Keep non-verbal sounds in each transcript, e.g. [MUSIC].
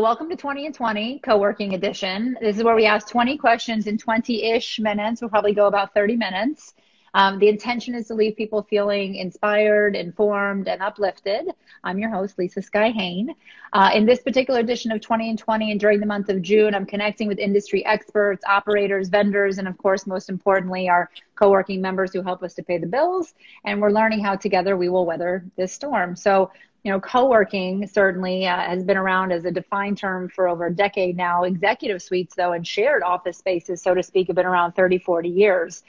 Welcome to 20 and 20 co-working edition. This is where we ask 20 questions in 20-ish minutes. We'll probably go about 30 minutes. Um, the intention is to leave people feeling inspired, informed, and uplifted. I'm your host, Lisa Skye Hain. Uh, in this particular edition of 20 and 20, and during the month of June, I'm connecting with industry experts, operators, vendors, and of course, most importantly, our co-working members who help us to pay the bills. And we're learning how together we will weather this storm. So you know, co-working certainly uh, has been around as a defined term for over a decade now. Executive suites, though, and shared office spaces, so to speak, have been around 30, 40 years.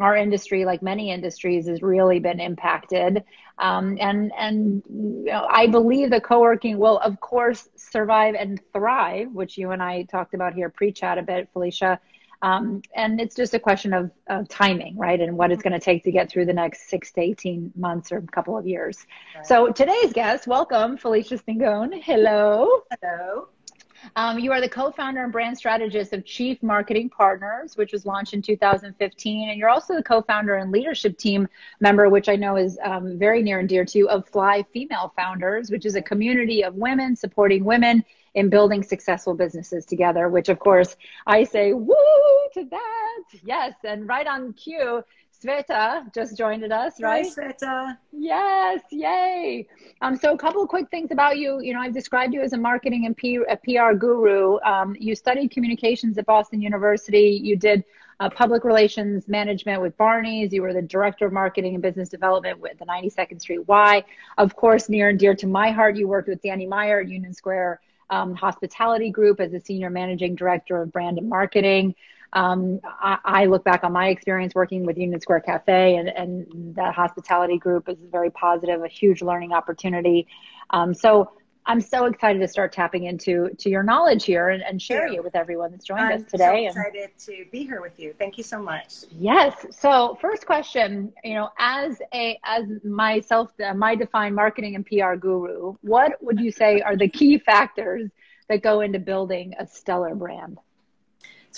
Our industry, like many industries, has really been impacted. Um, and and you know, I believe that co-working will, of course, survive and thrive, which you and I talked about here pre-chat a bit, Felicia. Um, and it's just a question of, of timing, right? And what it's going to take to get through the next six to 18 months or a couple of years. Right. So today's guest, welcome, Felicia Stingone. Hello. Hello. Um, you are the co-founder and brand strategist of Chief Marketing Partners, which was launched in 2015, and you're also the co-founder and leadership team member, which I know is um, very near and dear to you, of Fly Female Founders, which is a community of women supporting women in building successful businesses together, which of course I say, woo to that. Yes. And right on cue, Sveta just joined us, right? Hi, Sveta. Yes, yay. Um, so a couple of quick things about you. You know, I've described you as a marketing and P- a PR guru. Um, you studied communications at Boston University. You did uh, public relations management with Barney's. You were the director of marketing and business development with the 92nd Street Y. Of course, near and dear to my heart, you worked with Danny Meyer at Union Square um, Hospitality Group as a senior managing director of brand and marketing. Um, I, I, look back on my experience working with Union Square Cafe, and, and that hospitality group is very positive, a huge learning opportunity. Um, so I'm so excited to start tapping into to your knowledge here and, and share it with everyone that's joined I'm us today. I'm so excited and, to be here with you. Thank you so much. Yes. So first question, you know, as a as myself, my defined marketing and PR guru, what would you say are the key factors that go into building a stellar brand?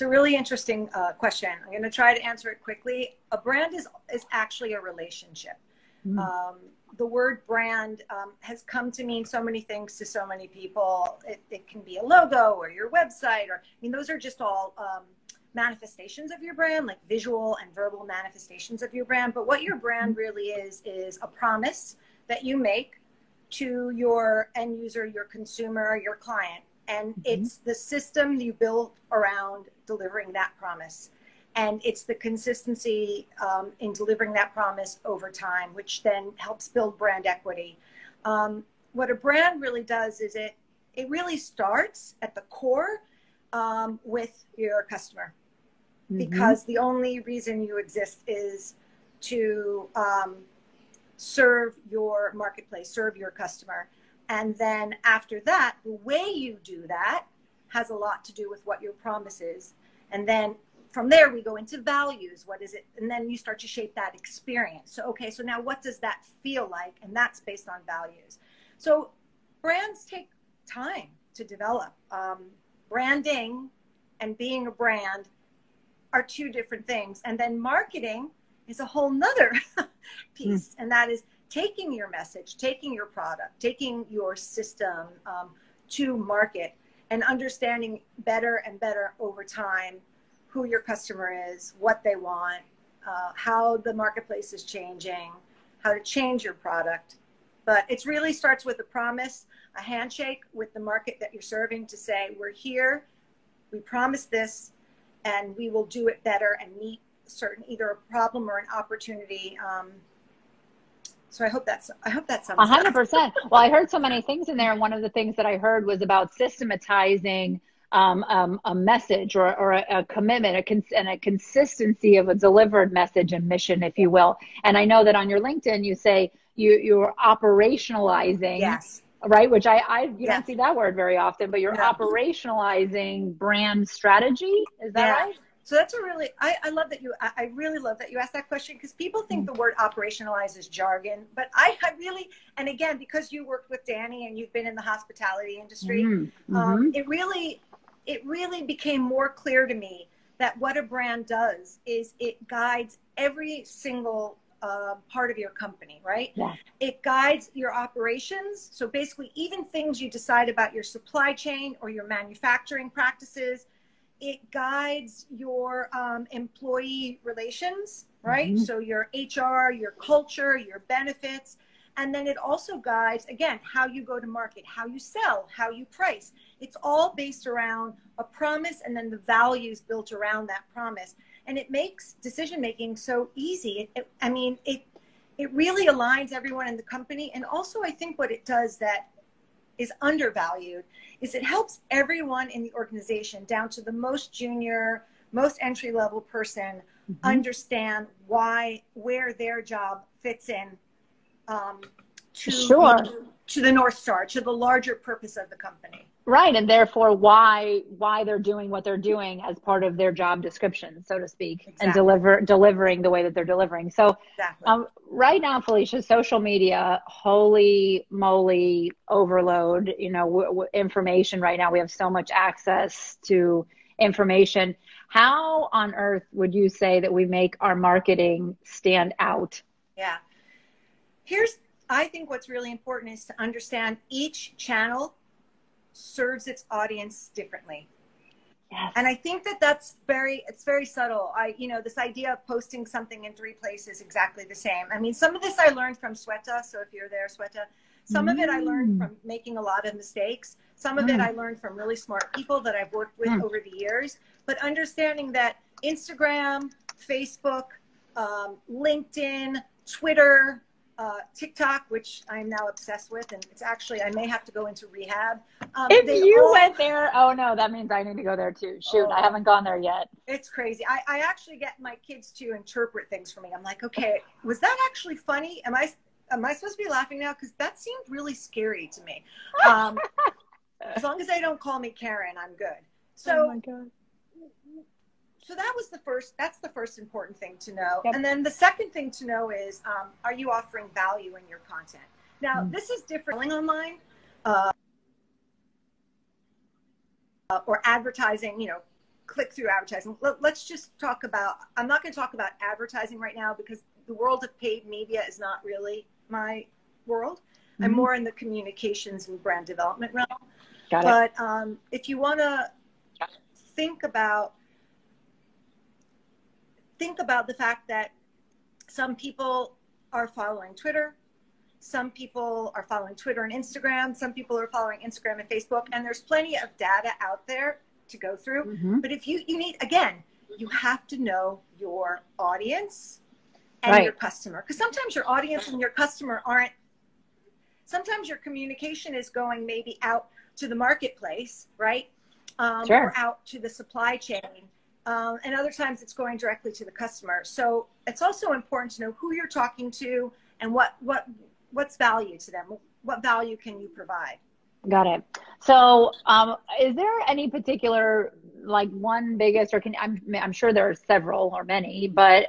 It's a really interesting uh, question. I'm going to try to answer it quickly. A brand is is actually a relationship. Mm. Um, the word brand um, has come to mean so many things to so many people. It, it, can be a logo or your website, or I mean, those are just all um, manifestations of your brand, like visual and verbal manifestations of your brand. But what your brand really is, is a promise that you make to your end user, your consumer, your client. And mm-hmm. it's the system you build around delivering that promise and it's the consistency um, in delivering that promise over time which then helps build brand equity um, what a brand really does is it it really starts at the core um, with your customer mm-hmm. because the only reason you exist is to um, serve your marketplace serve your customer and then after that the way you do that has a lot to do with what your promise is and then from there we go into values. What is it? And then you start to shape that experience. So okay so now what does that feel like? And that's based on values. So brands take time to develop. Um, branding and being a brand are two different things. And then marketing is a whole nother [LAUGHS] piece. Mm. and that is taking your message taking your product taking your system um, to market and understanding better and better over time who your customer is, what they want, uh, how the marketplace is changing, how to change your product. But it really starts with a promise, a handshake with the market that you're serving to say, we're here, we promise this, and we will do it better and meet certain either a problem or an opportunity. Um, so I hope that's I hope that's a hundred percent. Well, I heard so many things in there, and one of the things that I heard was about systematizing um, um, a message or, or a, a commitment a cons- and a consistency of a delivered message and mission, if you will. And I know that on your LinkedIn, you say you, you're operationalizing. Yes. Right, which I, I you yes. don't see that word very often, but you're no. operationalizing brand strategy. Is that yeah. right? So that's a really, I, I love that you, I, I, really love that you asked that question because people think the word operationalize is jargon, but I, I really, and again, because you worked with Danny and you've been in the hospitality industry, mm-hmm. Um, mm-hmm. it really, it really became more clear to me that what a brand does is it guides every single uh, part of your company, right? Yeah. It guides your operations. So basically, even things you decide about your supply chain or your manufacturing practices, it guides your um, employee relations, right? Mhm. So your HR, your culture, your benefits. And then it also guides, again, how you go to market, how you sell, how you price. It's all based around a promise and then the values built around that promise. And it makes decision making so easy. It, it, I mean, it, it really aligns everyone in the company. And also, I think what it does that is undervalued is it helps everyone in the organization down to the most junior, most entry level person Mhm. understand why, where their job fits in um, to, Sure. to the North Star, to the larger purpose of the company. Right, and therefore why why they're doing what they're doing as part of their job description, so to speak, and deliver delivering the way that they're delivering. So Exactly. um, right now, Felicia, social media, holy moly, overload. You know, w- w- information right now. We have so much access to information. How on earth would you say that we make our marketing stand out? Yeah. Here's, I think what's really important is to understand each channel serves its audience differently. Yes. And I think that that's very, it's very subtle. I, you know, this idea of posting something in three places exactly the same. I mean, some of this I learned from Sveta. So if you're there, Sveta, some of it I learned Mm. from making a lot of mistakes. Some of it Mm. I learned from really smart people that I've worked with Mm. over the years. But understanding that Instagram, Facebook, um, LinkedIn, Twitter, uh, TikTok, which I'm now obsessed with, and it's actually I may have to go into rehab. Um, If you all- went there, oh no, that means I need to go there too. Shoot, I Oh. haven't gone there yet. It's crazy. I, I actually get my kids to interpret things for me. I'm like, okay, was that actually funny? Am I am I supposed to be laughing now? Because that seemed really scary to me. [LAUGHS] Um, as long as they don't call me Karen, I'm good. So oh my god. So that was the first that's the first important thing to know Yep. and then the second thing to know is um, are you offering value in your content now Mm. this is different online uh, or advertising you know click through advertising Let, let's just talk about i'm not going to talk about advertising right now because the world of paid media is not really my world i'm Mhm. more in the communications and brand development realm Got it. but um, if you want to think about think about the fact that some people are following Twitter, some people are following Twitter and Instagram, some people are following Instagram and Facebook, and there's plenty of data out there to go through. Mhm. But if you you need again, you have to know your audience and Right. your customer because sometimes your audience and your customer aren't. Sometimes your communication is going maybe out to the marketplace, right? Um, Sure. Or out to the supply chain. Um, and other times it's going directly to the customer. So it's also important to know who you're talking to and what what what's value to them. What value can you provide? Got it. So, um, is there any particular like one biggest, or can I'm I'm sure there are several or many, but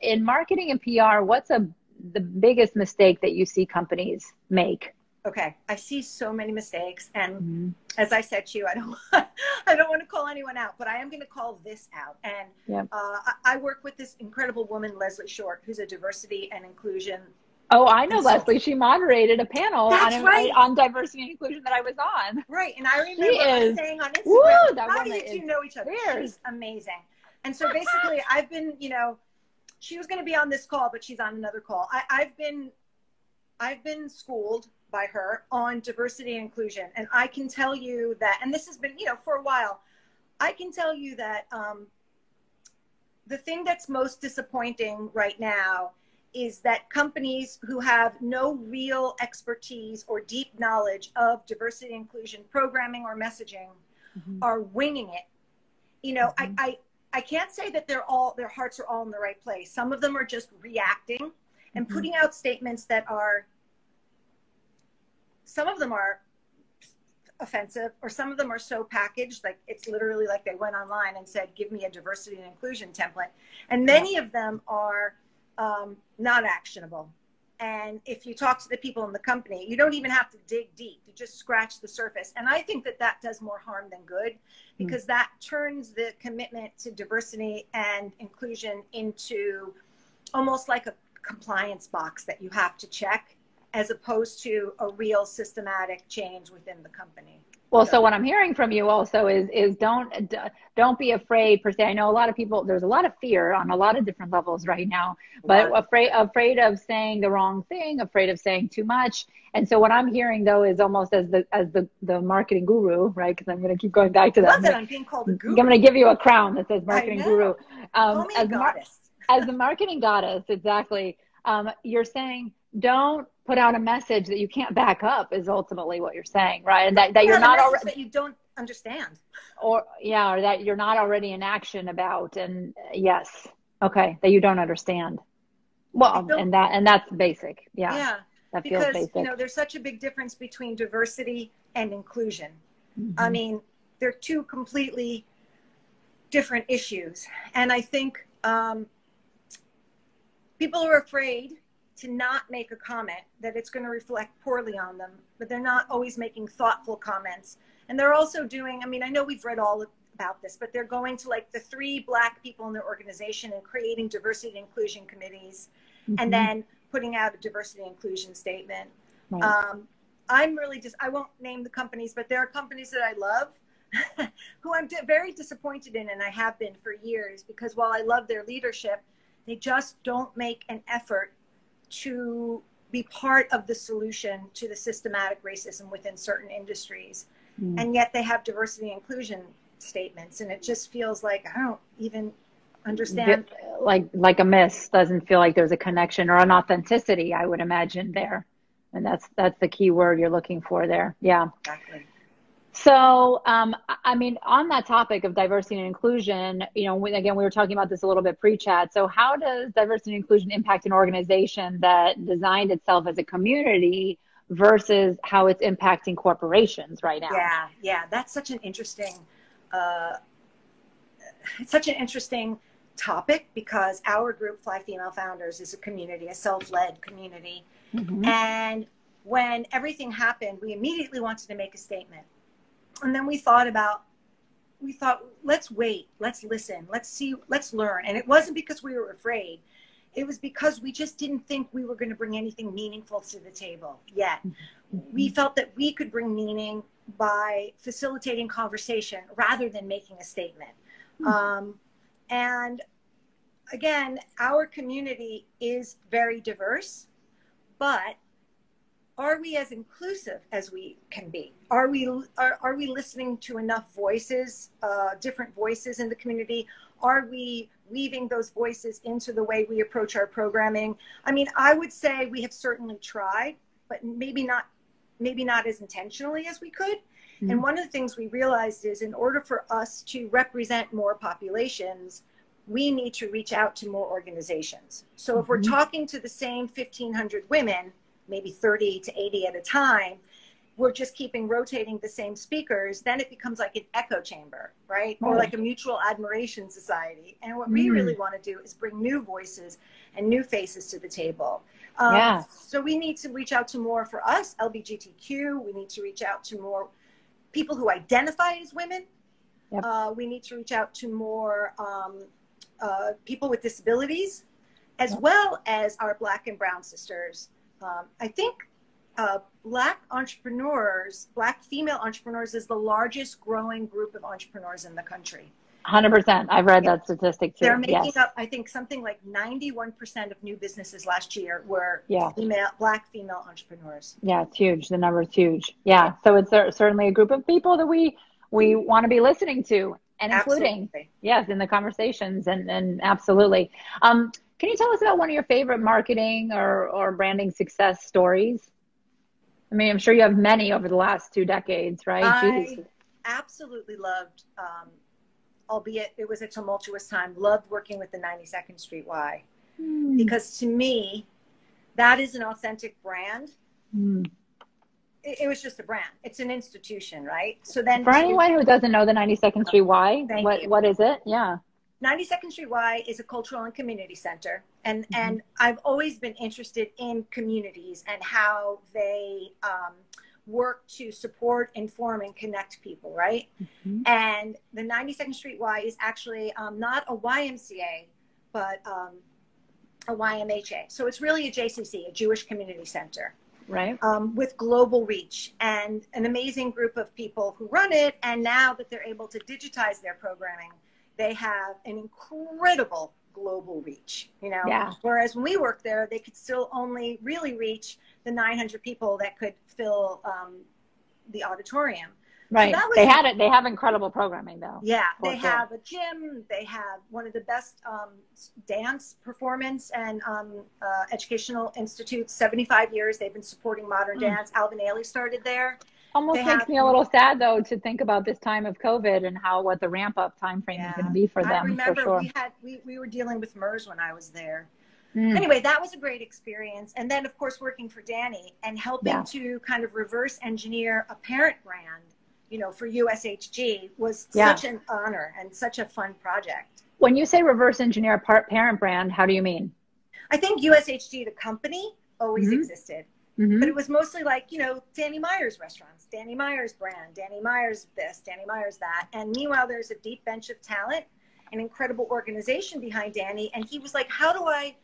in marketing and PR, what's a the biggest mistake that you see companies make? Okay, I see so many mistakes, and Mm-hmm. as I said to you, I don't [LAUGHS] I don't want to call anyone out, but I am going to call this out. And Yep. uh, I, I work with this incredible woman, Leslie Short, who's a diversity and inclusion. Oh, I know so- Leslie. She moderated a panel That's on, right. on diversity and inclusion that I was on. Right, and I remember saying on Instagram, Woo, that "How do you two know each other?" fierce. She's amazing. And so basically, [LAUGHS] I've been, you know, she was going to be on this call, but she's on another call. I, I've been, I've been schooled by her on diversity and inclusion, and I can tell you that, and this has been, you know, for a while. I can tell you that um, the thing that's most disappointing right now is that companies who have no real expertise or deep knowledge of diversity inclusion programming or messaging are winging it. You know, Mhm. I, I I can't say that they're all their hearts are all in the right place. Some of them are just reacting and Mhm. putting out statements that are some of them are offensive or some of them are so packaged like it's literally like they went online and said give me a diversity and inclusion template. And many of them are um, not actionable. And if you talk to the people in the company you don't even have to dig deep. You just scratch the surface. And i think that that does more harm than good because that turns the commitment to diversity and inclusion into almost like a, compliance box that you have to check as opposed to a real systematic change within the company. Well, so what I'm hearing from you also is is don't don't be afraid per se. I know a lot of people. There's a lot of fear on a lot of different levels right now, but afraid afraid of saying the wrong thing, afraid of saying too much. And so what I'm hearing though is almost as the as the the marketing guru, right? Because I'm going to keep going back to that. Love that I'm being called a guru. I'm going to give you a crown that says marketing guru. Um, as, mar- as the marketing goddess, exactly. Um, you're saying don't put out a message that you can't back up is ultimately what you're saying, right? And that, that you're not already that you don't understand. Or yeah, or that you're not already in action about and uh, yes. Okay, that you don't understand. Well, and that and that's basic. Yeah. Yeah. That because, feels basic. you know, there's such a big difference between diversity and inclusion. Mm-hmm. I mean, they're two completely different issues. And I think um, people are afraid to not make a comment that it's going to reflect poorly on them, but they're not always making thoughtful comments. And they're also doing, I mean, I know we've read all about this, but they're going to like the three black people in their organization and creating diversity and inclusion committees mm-hmm. and then putting out a diversity and inclusion statement. Right. Um, I'm really just, I won't name the companies, but there are companies that I love [LAUGHS] who I'm very disappointed in, and I have been for years because while I love their leadership, they just don't make an effort to be part of the solution to the systematic racism within certain industries. Mm. And yet they have diversity and inclusion statements. And it just feels like I don't even understand. Like, like a miss doesn't feel like there's a connection or an authenticity, I would imagine there. And that's, that's the key word you're looking for there. Yeah. Exactly. So, um, I mean, on that topic of diversity and inclusion, you know, again, we were talking about this a little bit pre-chat. So, how does diversity and inclusion impact an organization that designed itself as a community versus how it's impacting corporations right now? Yeah, yeah, that's such an interesting, uh, it's such an interesting topic because our group, Fly Female Founders, is a community, a self-led community, mm-hmm. and when everything happened, we immediately wanted to make a statement and then we thought about we thought let's wait let's listen let's see let's learn. And it wasn't because we were afraid. It was because we just didn't think we were going to bring anything meaningful to the table yet. We felt that we could bring meaning by facilitating conversation rather than making a statement. Mm-hmm. um, and again our community is very diverse but are we as inclusive as we can be? Are we are, are we listening to enough voices, uh, different voices in the community? Are we weaving those voices into the way we approach our programming? I mean, I would say we have certainly tried, but maybe not maybe not as intentionally as we could. Mm-hmm. And one of the things we realized is in order for us to represent more populations, we need to reach out to more organizations. So mm-hmm. if we're mm-hmm. talking to the same 1500 women, maybe 30 to 80 at a time, we're just keeping rotating the same speakers, then it becomes like an echo chamber, right? Or like a mutual admiration society. And what mm. we really want to do is bring new voices and new faces to the table. Um, yeah. So we need to reach out to more for us, LGBTQ. We need to reach out to more people who identify as women. Yep. Uh, we need to reach out to more um, uh, people with disabilities, as yep. well as our Black and Brown sisters um, I think uh, Black entrepreneurs, Black female entrepreneurs, is the largest growing group of entrepreneurs in the country. 100%. I've read that statistic too. They're making yes. up, I think, something like 91% of new businesses last year were yeah. female, Black female entrepreneurs. Yeah, it's huge. The number is huge. Yeah. So it's certainly a group of people that we we want to be listening to and including, absolutely. yes, in the conversations and, and absolutely. Um, can you tell us about one of your favorite marketing or, or branding success stories? I mean, I'm sure you have many over the last two decades, right? I absolutely loved, um, albeit it was a tumultuous time, loved working with the 92nd Street Y. Mm. Because to me, that is an authentic brand. Mm. It, it, was just a brand. It's an institution, right? So then, for anyone who doesn't know the 92nd Street Y, what you. what is it? Yeah. 92nd Street Y is a cultural and community center. And, mm-hmm. and I've always been interested in communities and how they um, work to support, inform, and connect people, right? Mm-hmm. And the 92nd Street Y is actually um, not a YMCA, but um, a YMHA. So it's really a JCC, a Jewish Community Center. Right. Um, with global reach and an amazing group of people who run it. And now that they're able to digitize their programming, they have an incredible global reach, you know? Yeah. Whereas when we worked there, they could still only really reach the 900 people that could fill um, the auditorium. Right. So they had it. They have incredible programming though. Yeah. They sure. have a gym. They have one of the best um, dance performance and um, uh, educational institutes. 75 years they've been supporting modern mm. dance. Alvin Ailey started there. Almost they makes me a little sad though to think about this time of COVID and how what the ramp up time frame yeah. is going to be for them. I remember sure. we had we, we were dealing with MERS when I was there. Mm. Anyway, that was a great experience. And then of course working for Danny and helping yeah. to kind of reverse engineer a parent brand you know, for USHG was yeah. such an honor and such a fun project. When you say reverse engineer a parent brand, how do you mean? I think USHG, the company, always mm-hmm. existed. Mm-hmm. But it was mostly like, you know, Danny Meyer's restaurants, Danny Meyer's brand, Danny Meyer's this, Danny Meyer's that. And meanwhile, there's a deep bench of talent, an incredible organization behind Danny. And he was like, how do I,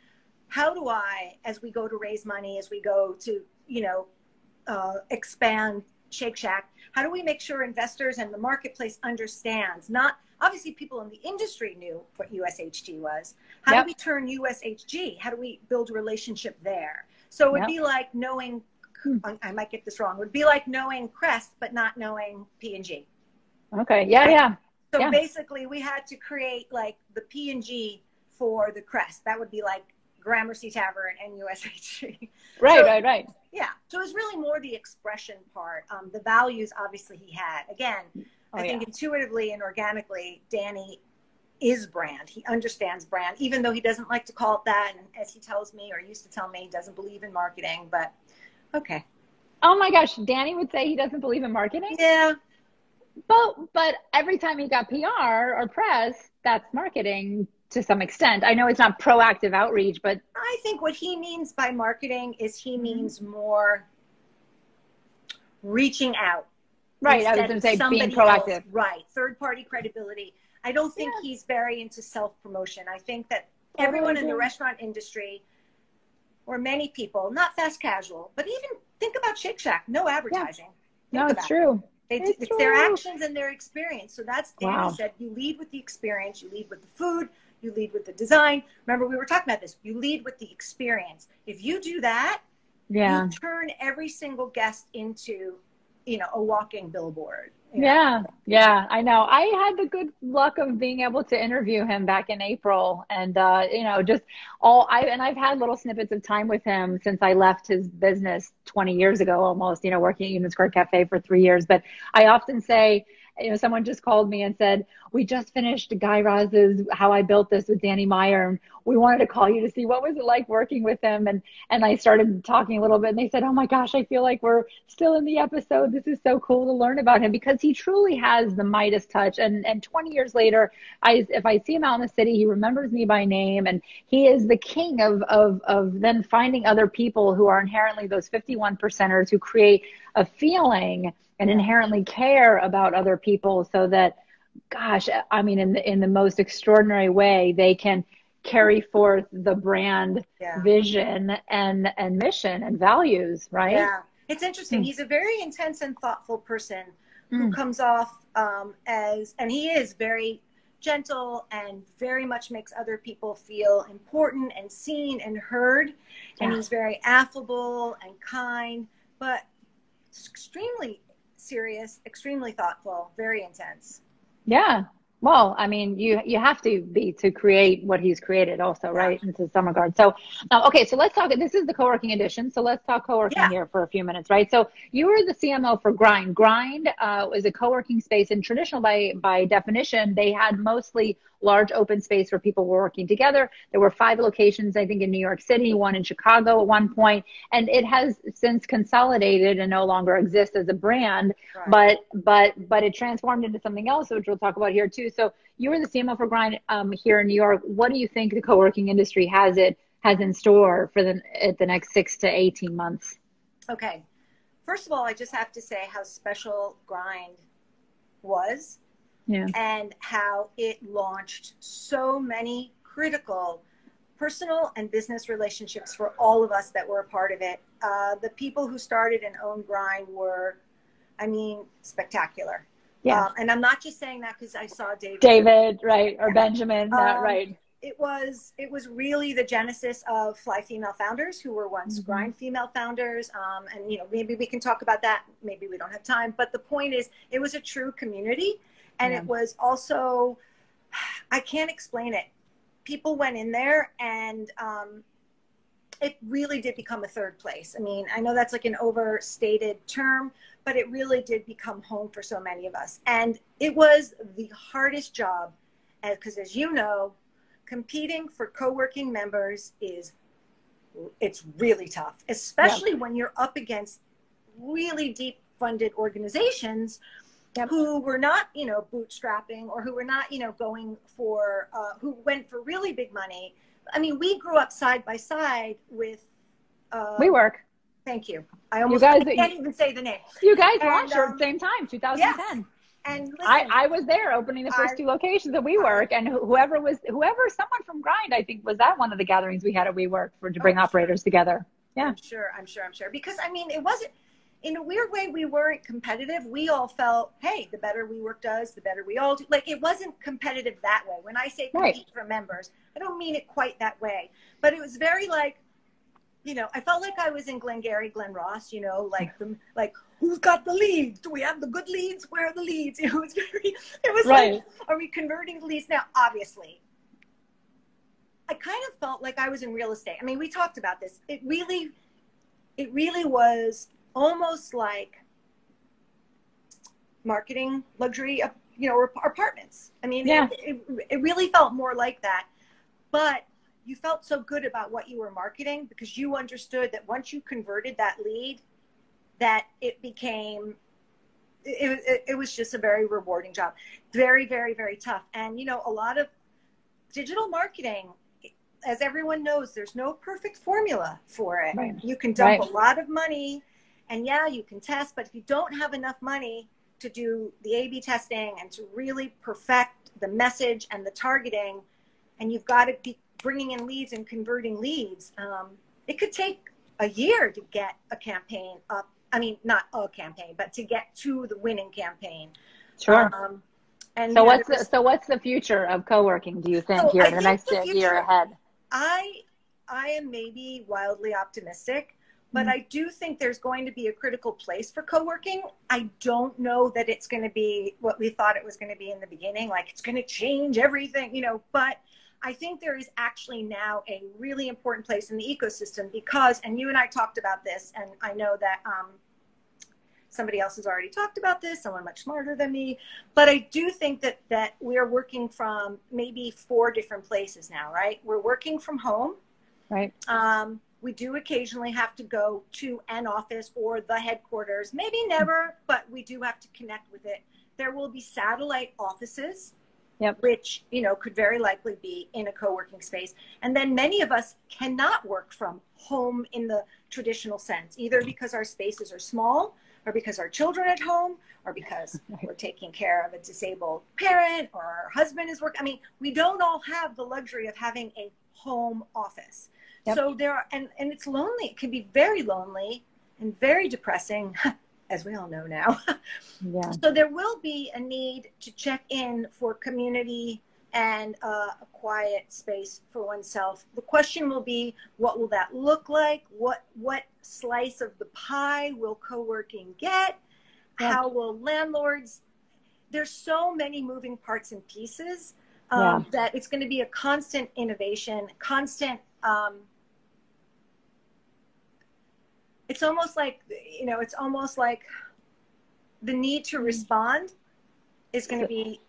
how do I, as we go to raise money, as we go to, you know, uh, expand Shake Shack, how do we make sure investors and the marketplace understands? Not obviously people in the industry knew what USHG was. How yep. do we turn USHG? How do we build a relationship there? So it would yep. be like knowing. Hmm. I might get this wrong. It would be like knowing Crest but not knowing P and G. Okay. Yeah. Yeah. So yeah. basically, we had to create like the P and G for the Crest. That would be like Gramercy Tavern and USHG. [LAUGHS] Right, so, right, right. Yeah. So it was really more the expression part. Um, the values, obviously, he had. Again, oh, I think yeah. intuitively and organically, Danny is brand. He understands brand, even though he doesn't like to call it that. And as he tells me, or used to tell me, he doesn't believe in marketing. But okay. Oh my gosh, Danny would say he doesn't believe in marketing. Yeah. But but every time he got PR or press, that's marketing to some extent. I know it's not proactive outreach, but I think what he means by marketing is he means more reaching out. Right. I was going to say being proactive. Else. Right. Third party credibility. I don't think yeah. he's very into self promotion. I think that everyone in the restaurant industry, or many people, not fast casual, but even think about Shake Shack, no advertising. Yeah. No, it's true. They, it's, it's their actions and their experience. So that's Danny wow. said. You lead with the experience. You lead with the food you lead with the design. Remember, we were talking about this. You lead with the experience. If you do that, yeah. you turn every single guest into, you know, a walking billboard. Yeah, yeah, I know. I had the good luck of being able to interview him back in April, and uh, you know, just all I and I've had little snippets of time with him since I left his business 20 years ago, almost. You know, working at Union Square Cafe for three years. But I often say, you know, someone just called me and said, we just finished Guy Raz's How I Built This with Danny Meyer. And we wanted to call you to see what was it like working with him. And, and I started talking a little bit and they said, Oh my gosh, I feel like we're still in the episode. This is so cool to learn about him because he truly has the Midas touch. And, and 20 years later, I, if I see him out in the city, he remembers me by name and he is the king of, of, of then finding other people who are inherently those 51 percenters who create a feeling and inherently care about other people so that gosh i mean in the in the most extraordinary way they can carry forth the brand yeah. vision and and mission and values right yeah it's interesting mm. he's a very intense and thoughtful person mm. who comes off um, as and he is very gentle and very much makes other people feel important and seen and heard yeah. and he's very affable and kind but extremely serious, extremely thoughtful, very intense. Yeah. Well, I mean, you you have to be to create what he's created, also, right? Into some regard. So, uh, okay, so let's talk. This is the co-working edition, so let's talk co-working yeah. here for a few minutes, right? So, you were the CMO for Grind. Grind uh, was a co-working space, and traditional by by definition, they had mostly large open space where people were working together. There were five locations, I think, in New York City, one in Chicago at one point, and it has since consolidated and no longer exists as a brand. Right. But but but it transformed into something else, which we'll talk about here too. So you were the CMO for Grind um, here in New York. What do you think the co-working industry has it has in store for the the next six to eighteen months? Okay. First of all, I just have to say how special Grind was yeah. and how it launched so many critical personal and business relationships for all of us that were a part of it. Uh, the people who started and owned Grind were, I mean, spectacular. Yeah. Um, and I'm not just saying that because I saw David. David, right, or Benjamin, um, right. It was it was really the genesis of Fly Female Founders, who were once mm-hmm. Grind Female Founders. Um, and you know, maybe we can talk about that. Maybe we don't have time. But the point is, it was a true community, and yeah. it was also, I can't explain it. People went in there and um, it really did become a third place. I mean, I know that's like an overstated term, but it really did become home for so many of us. And it was the hardest job, because as you know, competing for co-working members is it's really tough, especially yeah. when you're up against really deep funded organizations yep. who were not, you know, bootstrapping or who were not, you know, going for, uh, who went for really big money I mean, we grew up side by side with. Uh, WeWork. Thank you. I almost you guys, I can't even say the name. You guys and, launched um, at the same time, 2010. Yes. And listen, I, I was there opening the first two locations at WeWork, and whoever was whoever someone from Grind, I think, was that one of the gatherings we had at WeWork for to bring oh, operators together. Yeah, I'm sure. I'm sure. I'm sure. Because I mean, it wasn't in a weird way, we weren't competitive. We all felt, hey, the better WeWork does, the better we all do. Like it wasn't competitive that way. When I say compete right. for members, I don't mean it quite that way. But it was very like, you know, I felt like I was in Glengarry, Glen Ross, you know, like the like who's got the leads? Do we have the good leads? Where are the leads? [LAUGHS] You know, it was very it was right. like, are we converting the leads? Now, obviously, I kind of felt like I was in real estate. I mean, we talked about this. It really it really was almost like marketing luxury, uh, you know, apartments. I mean, yeah. it, it, it really felt more like that. But you felt so good about what you were marketing because you understood that once you converted that lead, that it became it, it, it, was just a very rewarding job very very very tough and you know a lot of digital marketing as everyone knows there's no perfect formula for it right. you can dump right. a lot of money and yeah, you can test, but if you don't have enough money to do the A B testing and to really perfect the message and the targeting, and you've got to be bringing in leads and converting leads, um, it could take a year to get a campaign up. I mean, not a campaign, but to get to the winning campaign. Sure. Um, and so what's the, so what's the future of co-working? Do you think so here in the next the future, year ahead? I I am maybe wildly optimistic. But mm-hmm. I do think there's going to be a critical place for co working. I don't know that it's going to be what we thought it was going to be in the beginning, like it's going to change everything, you know, but I think there is actually now a really important place in the ecosystem because, and you and I talked about this, and I know that um, somebody else has already talked about this, someone much smarter than me, but I do think that that we are working from maybe four different places now, right? We're working from home, right? Um, we do occasionally have to go to an office or the headquarters. Maybe never, but we do have to connect with it. There will be satellite offices, yep. which you know could very likely be in a co-working space. And then many of us cannot work from home in the traditional sense, either because our spaces are small, or because our children at home, or because [LAUGHS] we're taking care of a disabled parent, or our husband is working. I mean, we don't all have the luxury of having a home office. Yep. So there are, and, and it's lonely. It can be very lonely and very depressing, [LAUGHS] as we all know now. [LAUGHS] yeah. So there will be a need to check in for community and uh, a quiet space for oneself. The question will be, what will that look like? What what slice of the pie will co-working get? Yep. How will landlords? There's so many moving parts and pieces um, yeah. that it's going to be a constant innovation, constant um, it's almost like you know it's almost like the need to respond is going to be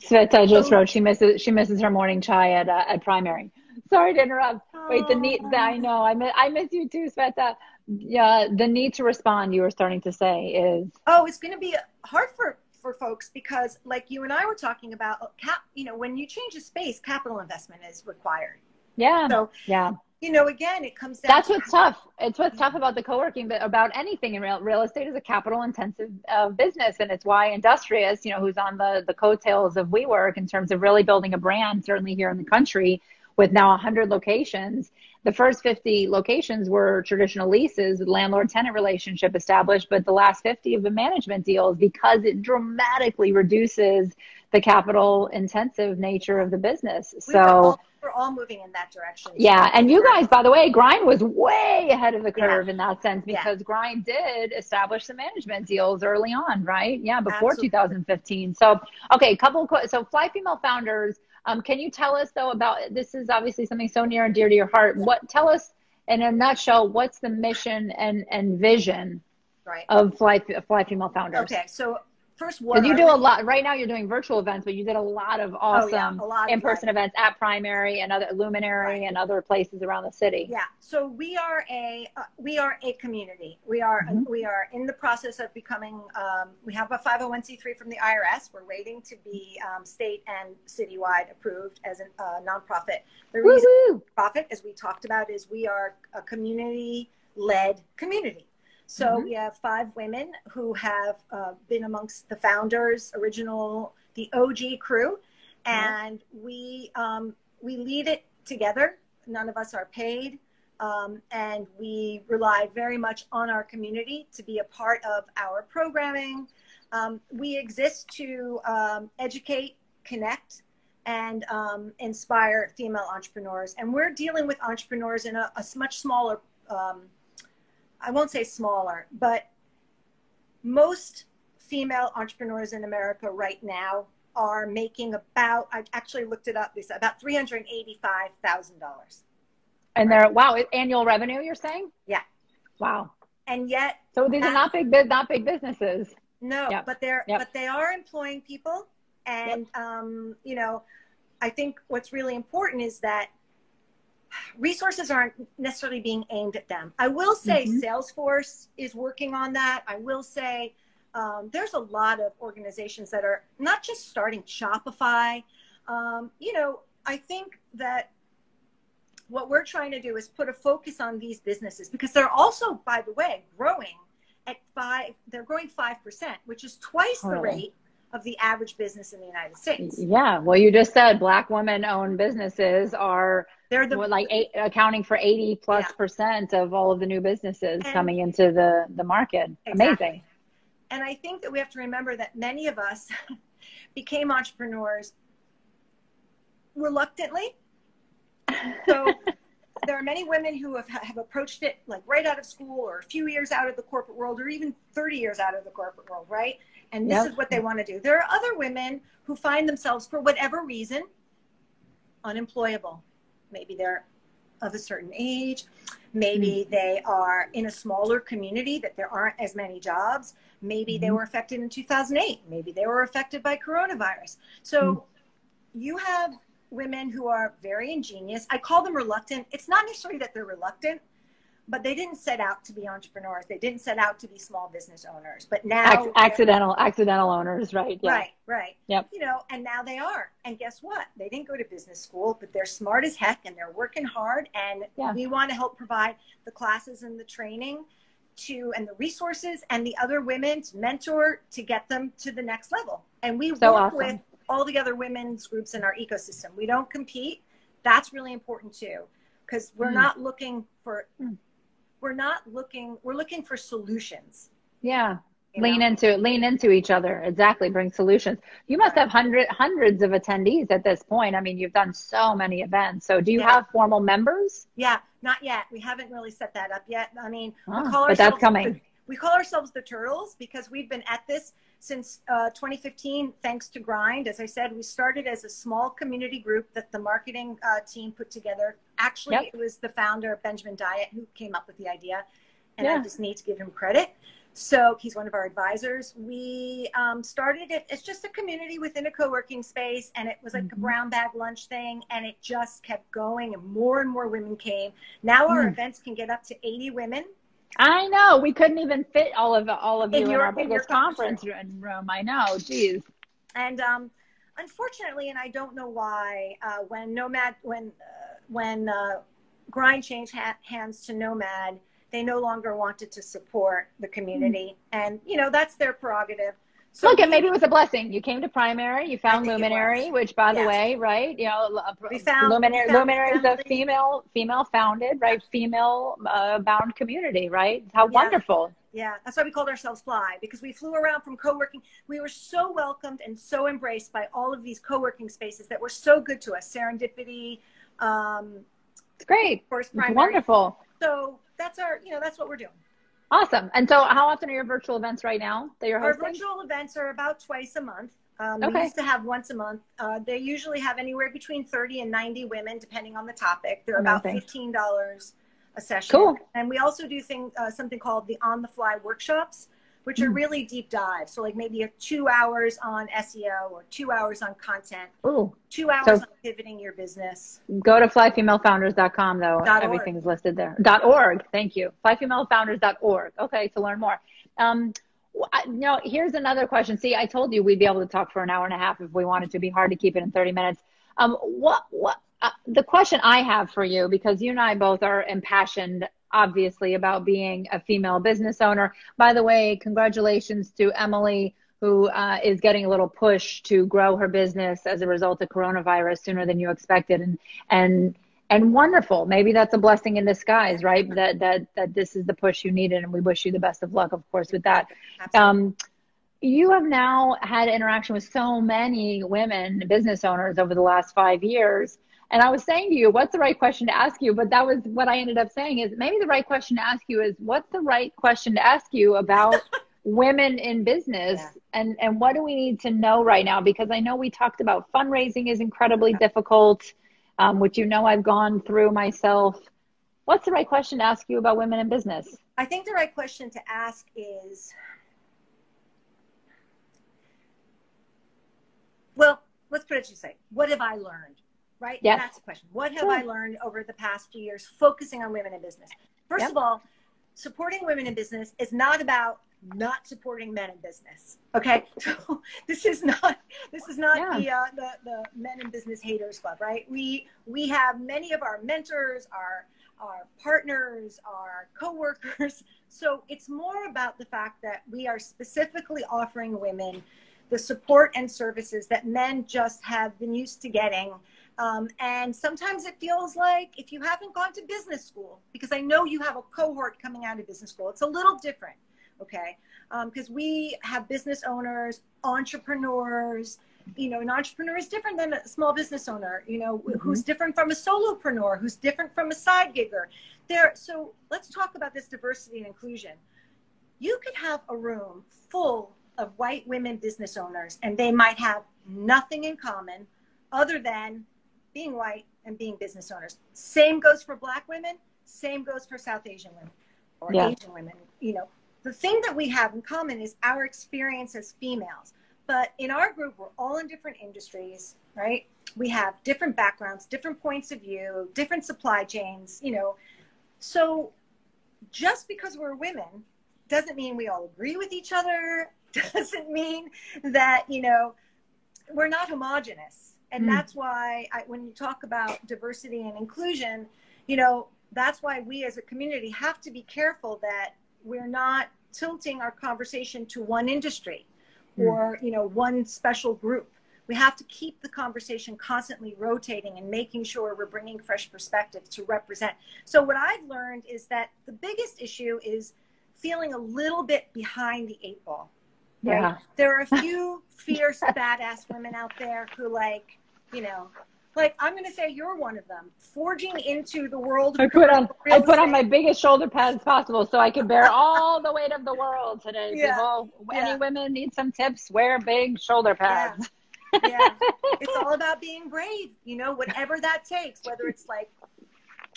Sveta just wrote she misses she misses her morning chai at uh, at primary. Sorry to interrupt. Wait, the need I know I miss I miss you too, Sveta. Yeah, the need to respond you were starting to say is oh, it's going to be hard for for folks because like you and I were talking about cap. You know, when you change a space, capital investment is required. Yeah. So yeah, you know, again, it comes down. That's what's tough. It's what's tough about the co-working, but about anything in real real estate is a capital intensive uh, business, and it's why Industrious, you know, who's on the the coattails of WeWork in terms of really building a brand, certainly here in the country, with now 100 locations. The first 50 locations were traditional leases with landlord tenant relationship established, but the last 50 have been management deals because it dramatically reduces the capital intensive nature of the business. We so we're all moving in that direction. Yeah. And you guys, by the way, Grind was way ahead of the curve yeah. in that sense because yeah. Grind did establish some management deals early on, right? Yeah, before Absolutely. 2015. So, okay, a couple of, questions. so Fly Female Founders, um, can you tell us though about, this is obviously something so near and dear to your heart. What, tell us in a nutshell, what's the mission and, and vision right. of Fly, Fly Female Founders? Okay. So first what you do a lot right now you're doing virtual events but you did a lot of awesome oh, yeah, in-person events at primary and other luminary right. and other places around the city. Yeah so we are a uh, we are a community. We are mm-hmm. we are in the process of becoming um, we have a 501c3 from the irs we're waiting to be um, state and citywide approved as a uh, nonprofit. The reason profit as we talked about is we are a community led community so mm-hmm. we have five women who have uh, been amongst the founders, original, the OG crew, and mm-hmm. we um, we lead it together. None of us are paid, um, and we rely very much on our community to be a part of our programming. Um, we exist to um, educate, connect, and um, inspire female entrepreneurs. And we're dealing with entrepreneurs in a, a much smaller um, I won't say smaller, but most female entrepreneurs in America right now are making about, I actually looked it up, Lisa, about $385,000. And they're, wow, annual revenue, you're saying? Yeah. Wow. And yet. So these are not big, not big businesses. No, yep. but they're, yep. but they are employing people. And, yep. um, you know, I think what's really important is that resources aren't necessarily being aimed at them. I will say mm-hmm. Salesforce is working on that. I will say um, there's a lot of organizations that are not just starting Shopify. Um, you know, I think that what we're trying to do is put a focus on these businesses because they're also, by the way, growing at five, they're growing 5%, which is twice the rate of the average business in the United States. Yeah. Well, you just said black women owned businesses are they're the, like eight, accounting for 80 plus yeah. percent of all of the new businesses and coming into the, the market. Exactly. Amazing. And I think that we have to remember that many of us [LAUGHS] became entrepreneurs reluctantly. So [LAUGHS] there are many women who have, have approached it like right out of school or a few years out of the corporate world or even 30 years out of the corporate world, right? and this yep. is what they want to do. There are other women who find themselves, for whatever reason, unemployable. Maybe they're of a certain age. Maybe mm-hmm. they are in a smaller community that there aren't as many jobs. Maybe mm-hmm. they were affected in 2008. Maybe they were affected by coronavirus. So mm-hmm. you have women who are very ingenious. I call them reluctant. It's not necessarily that they're reluctant but they didn't set out to be entrepreneurs. They didn't set out to be small business owners. But now Ac- accidental accidental owners, right? Yeah. Right, right. Yep. You know, and now they are. And guess what? They didn't go to business school, but they're smart as heck and they're working hard. And yeah. we want to help provide the classes and the training to and the resources and the other women to mentor to get them to the next level. And we so work awesome. with all the other women's groups in our ecosystem. We don't compete. That's really important too, because we're mm. not looking for. We're not looking we're looking for solutions. Yeah. Lean know? into lean into each other. Exactly. Bring solutions. You must have hundred hundreds of attendees at this point. I mean you've done so many events. So do you yeah. have formal members? Yeah. Not yet. We haven't really set that up yet. I mean oh, we call but that's coming. we call ourselves the turtles because we've been at this since uh, 2015 thanks to grind. As i said we started as a small community group that the marketing uh, team put together actually yep. it was the founder benjamin Dyett who came up with the idea and yeah. i just need to give him credit so he's one of our advisors we um, started it it's just a community within a co-working space and it was like mm-hmm. a brown bag lunch thing and it just kept going and more and more women came now our mm. events can get up to 80 women I know we couldn't even fit all of all of you in, your, in our biggest conference room. I know, geez. And um, unfortunately, and I don't know why, uh, when Nomad, when uh, when uh, Grind changed ha- hands to Nomad, they no longer wanted to support the community, mm. and you know that's their prerogative. So Look, and maybe it was a blessing. You came to primary, you found Luminary, which, by the yes. way, right? You know, we found Luminary. We found Luminary is a female, female founded, right? Female uh, bound community, right? How yeah. wonderful. Yeah, that's why we called ourselves Fly because we flew around from co-working. We were so welcomed and so embraced by all of these co-working spaces that were so good to us. Serendipity. Um, it's great. Of course, primary. Wonderful. So that's our, you know, that's what we're doing. Awesome. And so, how often are your virtual events right now that you're hosting? Our virtual events are about twice a month. Um, okay. We used to have once a month. Uh, they usually have anywhere between 30 and 90 women, depending on the topic. They're about $15 a session. Cool. And we also do thing, uh, something called the on the fly workshops, which are hmm. really deep dives. So like maybe a two hours on SEO or two hours on content, Ooh. two hours so on pivoting your business. Go to flyfemalefounders.com though. Dot Everything's org. listed there. Dot org. Thank you. Flyfemalefounders.org. Okay. To learn more. Um, no, here's another question. See, I told you we'd be able to talk for an hour and a half if we wanted to be hard to keep it in 30 minutes. Um, what, what, uh, the question I have for you, because you and I both are impassioned obviously about being a female business owner. By the way, congratulations to Emily who uh, is getting a little push to grow her business as a result of coronavirus sooner than you expected. And and and wonderful. Maybe that's a blessing in disguise right? That that that this is the push you needed and we wish you the best of luck of course with that. Um, you have now had interaction with so many women business owners over the last five years and I was saying to you, what's the right question to ask you? But that was what I ended up saying is maybe the right question to ask you is what's the right question to ask you about [LAUGHS] women in business yeah. and, and what do we need to know right now? Because I know we talked about fundraising is incredibly yeah. difficult, um, which you know I've gone through myself. What's the right question to ask you about women in business? I think the right question to ask is well, let's put it this way. What have I learned? Right? Yes. That's the question. What have sure. I learned over the past few years focusing on women in business? First yep. of all, supporting women in business is not about not supporting men in business. Okay, [LAUGHS] so this is not this is not yeah. the, uh, the the men in business haters club, right? We we have many of our mentors, our our partners, our coworkers. [LAUGHS] So it's more about the fact that we are specifically offering women the support and services that men just have been used to getting um, and sometimes it feels like if you haven't gone to business school, because I know you have a cohort coming out of business school, it's a little different, okay? Because um, we have business owners, entrepreneurs. You know, an entrepreneur is different than a small business owner. You know, mm-hmm. who's different from a solopreneur, who's different from a side gigger. There. So let's talk about this diversity and inclusion. You could have a room full of white women business owners, and they might have nothing in common other than being white and being business owners. Same goes for black women, same goes for South Asian women or yeah. Asian women. You know, the thing that we have in common is our experience as females. But in our group, we're all in different industries, right? We have different backgrounds, different points of view, different supply chains, you know. So just because we're women doesn't mean we all agree with each other, [LAUGHS] doesn't mean that, you know, we're not homogenous and mm. that's why I, when you talk about diversity and inclusion you know that's why we as a community have to be careful that we're not tilting our conversation to one industry mm. or you know one special group we have to keep the conversation constantly rotating and making sure we're bringing fresh perspectives to represent so what i've learned is that the biggest issue is feeling a little bit behind the eight ball Right? Yeah. There are a [LAUGHS] few fierce badass women out there who like, you know, like I'm going to say you're one of them. Forging into the world. I put on I put on my biggest shoulder pads possible so I can bear [LAUGHS] all the weight of the world today. Yeah. People, yeah. any women need some tips? Wear big shoulder pads. Yeah. yeah. [LAUGHS] it's all about being brave. You know, whatever that takes. Whether it's like,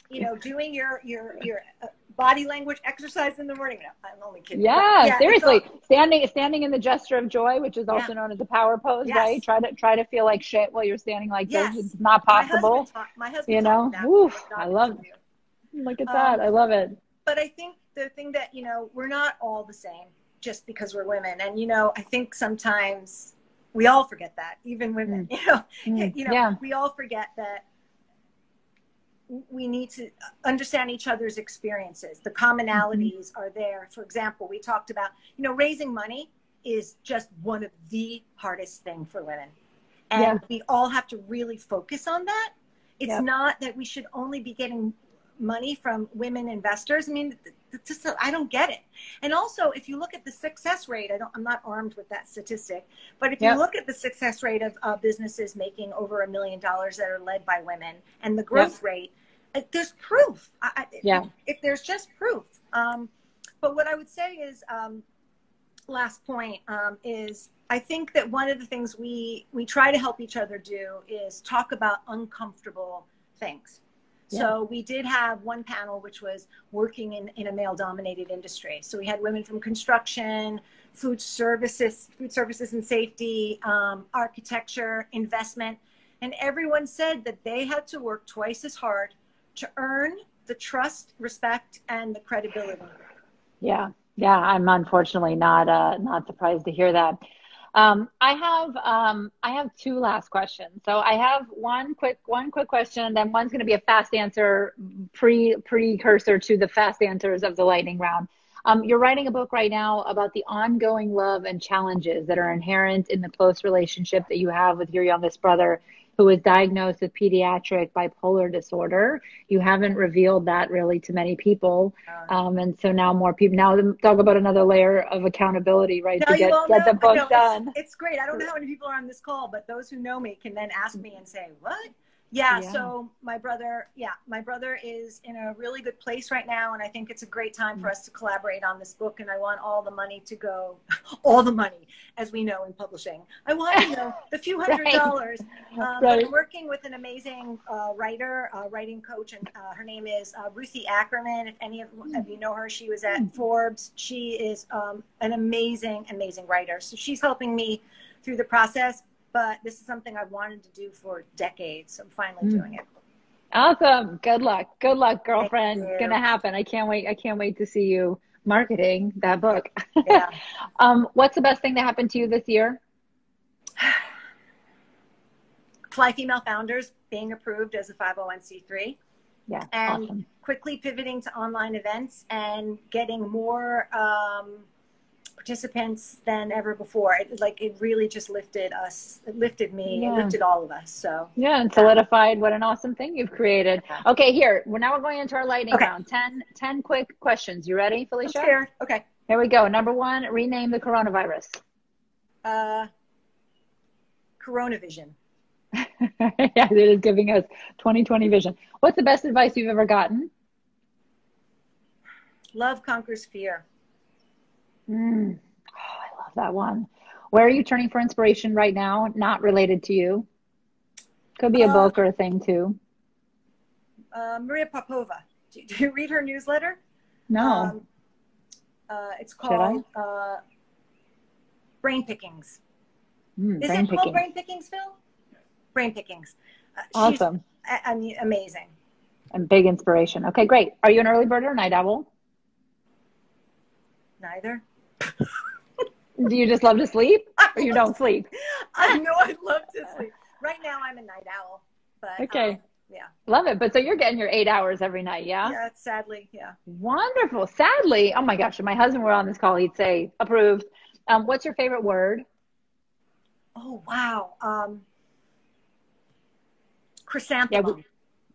you know, doing your your your uh, body language exercise in the morning. No, I'm only kidding. Yeah, yeah seriously, all, standing standing in the gesture of joy, which is also yeah. known as the power pose, yes. right? Try to try to feel like shit while you're standing like yes. this. It's not possible. My husband, my husband you know, Oof, I love. Look at that! Um, I love it. But I think the thing that you know, we're not all the same just because we're women, and you know, I think sometimes we all forget that, even women. Mm. [LAUGHS] You know, mm. you know, yeah. we all forget that we need to understand each other's experiences. The commonalities mm-hmm. are there. For example, we talked about, you know, raising money is just one of the hardest thing for women. And Yeah. we all have to really focus on that. It's Yep. not that we should only be getting money from women investors. I mean, just, I don't get it. And also, if you look at the success rate, I don't, I'm not armed with that statistic, but if Yep. you look at the success rate of uh, businesses making over a million dollars that are led by women and the growth rate, uh, there's proof. I, Yeah. If, if there's just proof. Um, but what I would say is, um, last point um, is I think that one of the things we we try to help each other do is talk about uncomfortable things. So we did have one panel which was working in, in a male dominated industry. So we had women from construction, food services, food services and safety, um, architecture, investment, and everyone said that they had to work twice as hard to earn the trust, respect, and the credibility. Yeah, yeah. I'm unfortunately not uh, not surprised to hear that. Um, I have um, I have two last questions. So I have one quick one quick question, and then one's going to be a fast answer pre precursor to the fast answers of the lightning round. Um, you're writing a book right now about the ongoing love and challenges that are inherent in the close relationship that you have with your youngest brother, who was diagnosed with pediatric bipolar disorder. You haven't revealed that really to many people. Um, and so now more people now talk about another layer of accountability, right? No, to get, get know. the book done. It's, it's great. I don't know how many people are on this call, but those who know me can then ask me and say, "What?" Yeah, Yeah. So my brother, yeah, my brother is in a really good place right now, and I think it's a great time for us to collaborate on this book. And I want all the money to go, [LAUGHS] all the money, as we know in publishing. I want you know the few [LAUGHS] hundred Right. dollars. [LAUGHS] Um, Right. I'm working with an amazing uh, writer, uh, writing coach, and uh, her name is uh, Ruthie Ackerman. If any of, of you know her, she was at Forbes. She is um, an amazing, amazing writer. So she's helping me through the process. But this is something I've wanted to do for decades. So I'm finally Mm. doing it. Awesome. Good luck. Good luck, girlfriend. It's gonna happen. I can't wait. I can't wait to see you marketing that book. Yeah. [LAUGHS] um, what's the best thing that happened to you this year? [SIGHS] Fly Female Founders being approved as a 501c3 Yeah. and awesome. quickly pivoting to online events and getting more um, participants than ever before. It, like it really just lifted us, it lifted me, Yeah. it lifted all of us. So Yeah, and solidified what an awesome thing you've created. Okay, here. Well, now we're going into our lightning Okay. round. 10, 10 quick questions. You ready, Felicia? scared. Okay. Here we go. Number one, rename the coronavirus. Uh, Coronavision. [LAUGHS] yeah, it is giving us 2020 vision. What's the best advice you've ever gotten? Love conquers fear. Mm. Oh, I love that one. Where are you turning for inspiration right now? Not related to you. Could be a Uh, book or a thing too. Uh, Maria Popova. Do, do you read her newsletter? No. Um, uh, it's called uh, Brain Pickings. Mm, Is brain it called. Brain Pickings, Phil? Brain Pickings. Uh, Awesome. I mean, amazing. And big inspiration. Okay, great. Are you an early bird or a night owl? Neither. Do you just love to sleep or you don't sleep? [LAUGHS] I know I'd love to sleep. Right now, I'm a night owl. But Okay. um, yeah, Love it. But so you're getting your eight hours every night, yeah? yeah. Sadly, yeah. Wonderful. Sadly, oh my gosh, if my husband were on this call, he'd say approved. Um, what's your favorite word? Oh wow. Um, chrysanthemum. Yeah,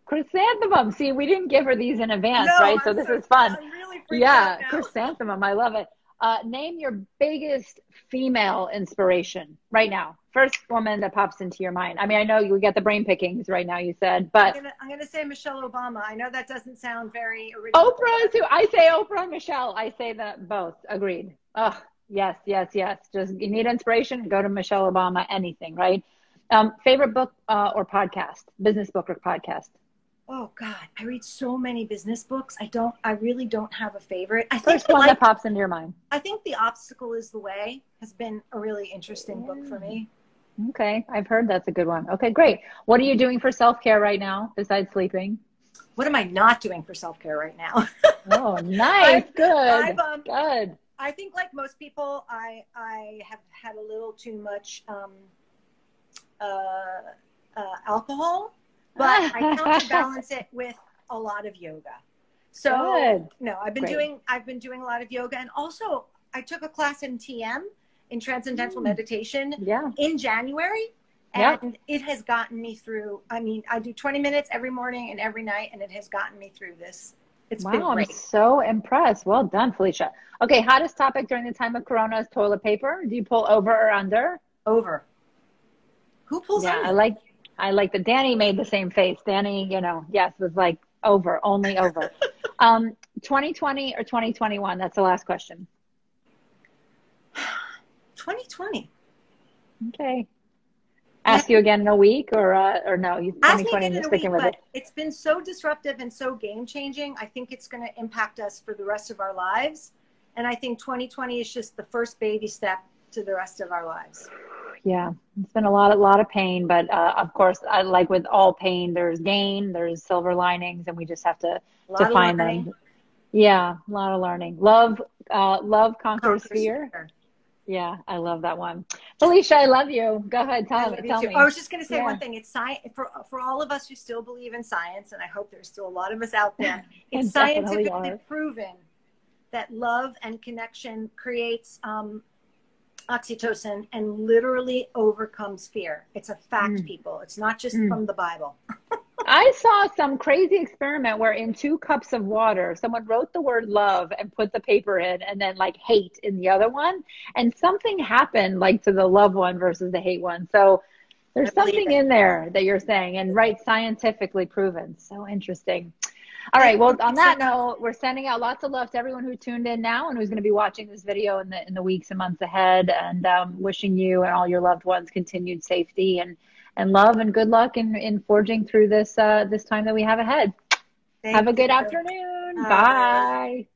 Chrysanthemum. See, we didn't give her these in advance, No, right? So I'm this is fun. Really Yeah, chrysanthemum. I love it. Uh, name your biggest female inspiration right now. First woman that pops into your mind. I mean, I know you get the brain pickings right now. You said, but I'm gonna say Michelle Obama. I know that doesn't sound very original. Oprah too. I say Oprah and Michelle. I say that both. Agreed. Oh, yes, yes, yes. Just you need inspiration, go to Michelle Obama. Anything, right? Um, favorite book uh, or podcast? Business book or podcast? Oh God, I read so many business books. I don't. I really don't have a favorite. I think First that, one that pops into your mind. I think the obstacle is the way has been a really interesting book for me. Okay, I've heard that's a good one. Okay, great. What are you doing for self care right now besides sleeping? What am I not doing for self care right now? [LAUGHS] Oh, nice. I've- Good. I've, um, Good. I think, like most people, I I have had a little too much um, uh, uh, alcohol, but I [LAUGHS] counterbalance it with a lot of yoga. So Good. no, I've been Great. doing I've been doing a lot of yoga, and also I took a class in TM, in transcendental mm. meditation yeah. in January. And yep. it has gotten me through. I mean, I do 20 minutes every morning and every night, and it has gotten me through this. It's wow, I'm so impressed. Well done, Felicia. Okay, hottest topic during the time of Corona is toilet paper. Do you pull over or under? Over. Who pulls yeah, under? I like I like that Danny made the same face. Danny, you know, yes, was like over, only over. [LAUGHS] um, 2020 or 2021? That's the last question. 2020. Okay. Ask you again in a week or uh, or no? You 2020 you're sticking week, with it. It's been so disruptive and so game changing. I think it's going to impact us for the rest of our lives. And I think 2020 is just the first baby step to the rest of our lives. Yeah, it's been a lot, a lot of pain, but uh, of course, I, like with all pain, there's gain, there's silver linings, and we just have to to find them. Yeah, a lot of learning. Love, uh, love conquers, fear. fear. Yeah, I love that one. Felicia, I love you. Go ahead, tell, me, tell me. I was just going to say yeah. one thing. It's science for for all of us who still believe in science, and I hope there's still a lot of us out there. [LAUGHS] It's scientifically proven that love and connection creates um, oxytocin and literally overcomes fear. It's a fact, mm. people. It's not just mm. from the Bible. I saw some crazy experiment where in two cups of water, someone wrote the word love and put the paper in and then like hate in the other one. And something happened like to the love one versus the hate one. So there's something in there that you're saying and right scientifically proven. So interesting. All right. Well, on that note, we're sending out lots of love to everyone who tuned in now and who's going to be watching this video in the in the weeks and months ahead. And um, wishing you and all your loved ones continued safety and and love and good luck in in forging through this uh, this time that we have ahead. Thank have a good you. afternoon. Bye. Bye.